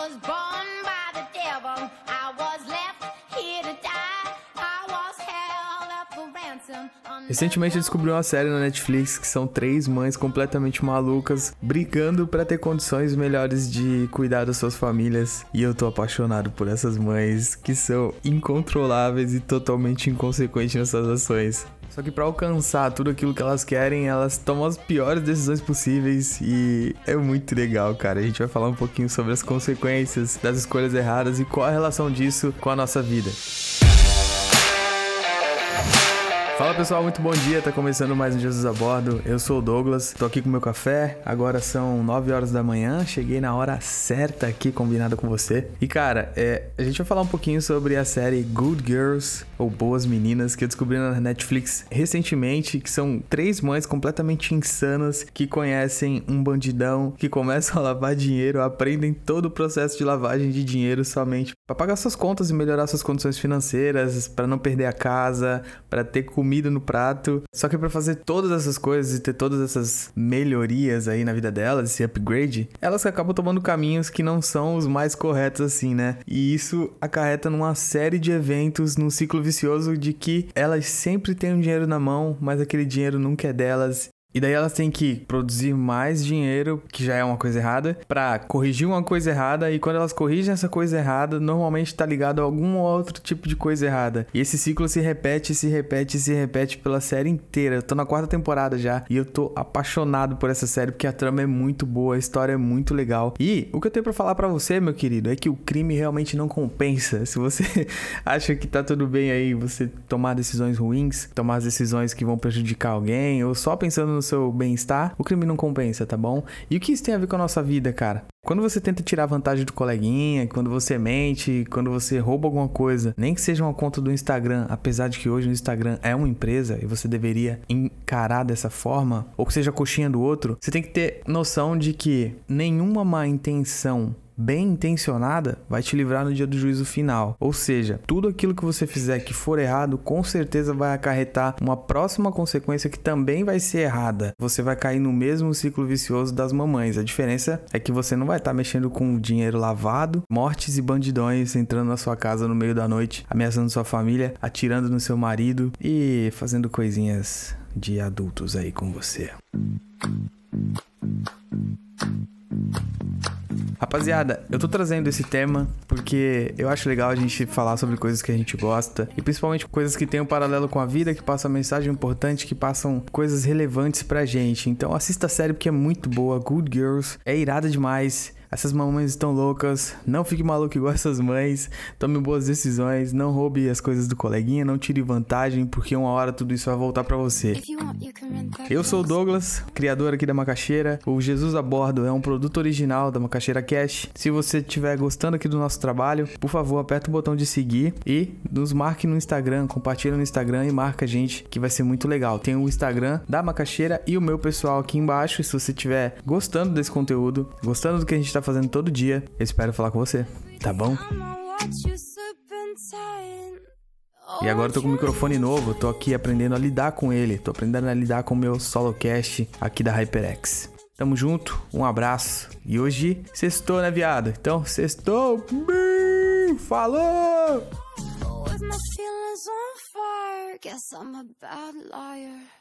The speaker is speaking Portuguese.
was born by the devil. Recentemente eu descobri uma série na Netflix que são três mães completamente malucas brigando pra ter condições melhores de cuidar das suas famílias. E eu tô apaixonado por essas mães que são incontroláveis e totalmente inconsequentes nas suas ações. Só que pra alcançar tudo aquilo que elas querem, elas tomam as piores decisões possíveis e é muito legal, cara. A gente vai falar um pouquinho sobre as consequências das escolhas erradas e qual a relação disso com a nossa vida. Fala pessoal, muito bom dia. Tá começando mais um Jesus a Bordo. Eu sou o Douglas, tô aqui com meu café. Agora são 9 horas da manhã. Cheguei na hora certa aqui, combinada com você. E cara, é, a gente vai falar um pouquinho sobre a série Good Girls ou Boas Meninas que eu descobri na Netflix recentemente, que são três mães completamente insanas que conhecem um bandidão, que começam a lavar dinheiro, aprendem todo o processo de lavagem de dinheiro somente para pagar suas contas e melhorar suas condições financeiras, para não perder a casa, para ter comida no prato. Só que para fazer todas essas coisas e ter todas essas melhorias aí na vida delas, esse upgrade, elas acabam tomando caminhos que não são os mais corretos assim, né? E isso acarreta numa série de eventos, num ciclo vicioso de que elas sempre têm um dinheiro na mão, mas aquele dinheiro nunca é delas e daí elas têm que produzir mais dinheiro, que já é uma coisa errada, pra corrigir uma coisa errada. E quando elas corrigem essa coisa errada, normalmente tá ligado a algum outro tipo de coisa errada. E esse ciclo se repete, se repete, se repete pela série inteira. Eu tô na quarta temporada já e eu tô apaixonado por essa série porque a trama é muito boa, a história é muito legal. E o que eu tenho pra falar pra você, meu querido, é que o crime realmente não compensa. Se você acha que tá tudo bem aí, você tomar decisões ruins, tomar as decisões que vão prejudicar alguém, ou só pensando no seu bem-estar, o crime não compensa, tá bom? E o que isso tem a ver com a nossa vida, cara? Quando você tenta tirar vantagem do coleguinha, quando você mente, quando você rouba alguma coisa, nem que seja uma conta do Instagram, apesar de que hoje o Instagram é uma empresa e você deveria encarar dessa forma, ou que seja coxinha do outro, você tem que ter noção de que nenhuma má intenção bem intencionada vai te livrar no dia do juízo final. Ou seja, tudo aquilo que você fizer que for errado, com certeza vai acarretar uma próxima consequência que também vai ser errada. Você vai cair no mesmo ciclo vicioso das mamães. A diferença é que você não vai estar mexendo com dinheiro lavado, mortes e bandidões entrando na sua casa no meio da noite, ameaçando sua família, atirando no seu marido e fazendo coisinhas de adultos aí com você. Rapaziada, eu tô trazendo esse tema porque eu acho legal a gente falar sobre coisas que a gente gosta e principalmente coisas que têm um paralelo com a vida, que passam mensagem importante, que passam coisas relevantes pra gente. Então assista a série porque é muito boa. Good Girls é irada demais. Essas mamães estão loucas. Não fique maluco igual essas mães. Tome boas decisões. Não roube as coisas do coleguinha. Não tire vantagem, porque uma hora tudo isso vai voltar pra você. Eu sou o Douglas, criador aqui da Macaxeira. O Jesus a Bordo é um produto original da Macaxeira Cash. Se você estiver gostando aqui do nosso trabalho, por favor, aperta o botão de seguir e nos marque no Instagram, compartilha no Instagram e marca a gente, que vai ser muito legal. Tem o Instagram da Macaxeira e o meu pessoal aqui embaixo. E se você estiver gostando desse conteúdo, gostando do que a gente tá fazendo todo dia, eu espero falar com você, tá bom? E agora eu tô com um microfone novo, tô aqui aprendendo a lidar com ele, tô aprendendo a lidar com o meu solocast aqui da HyperX. Tamo junto, um abraço. E hoje, sextou, né, viado? Então, sextou. Falou! Guess I'm a bad liar.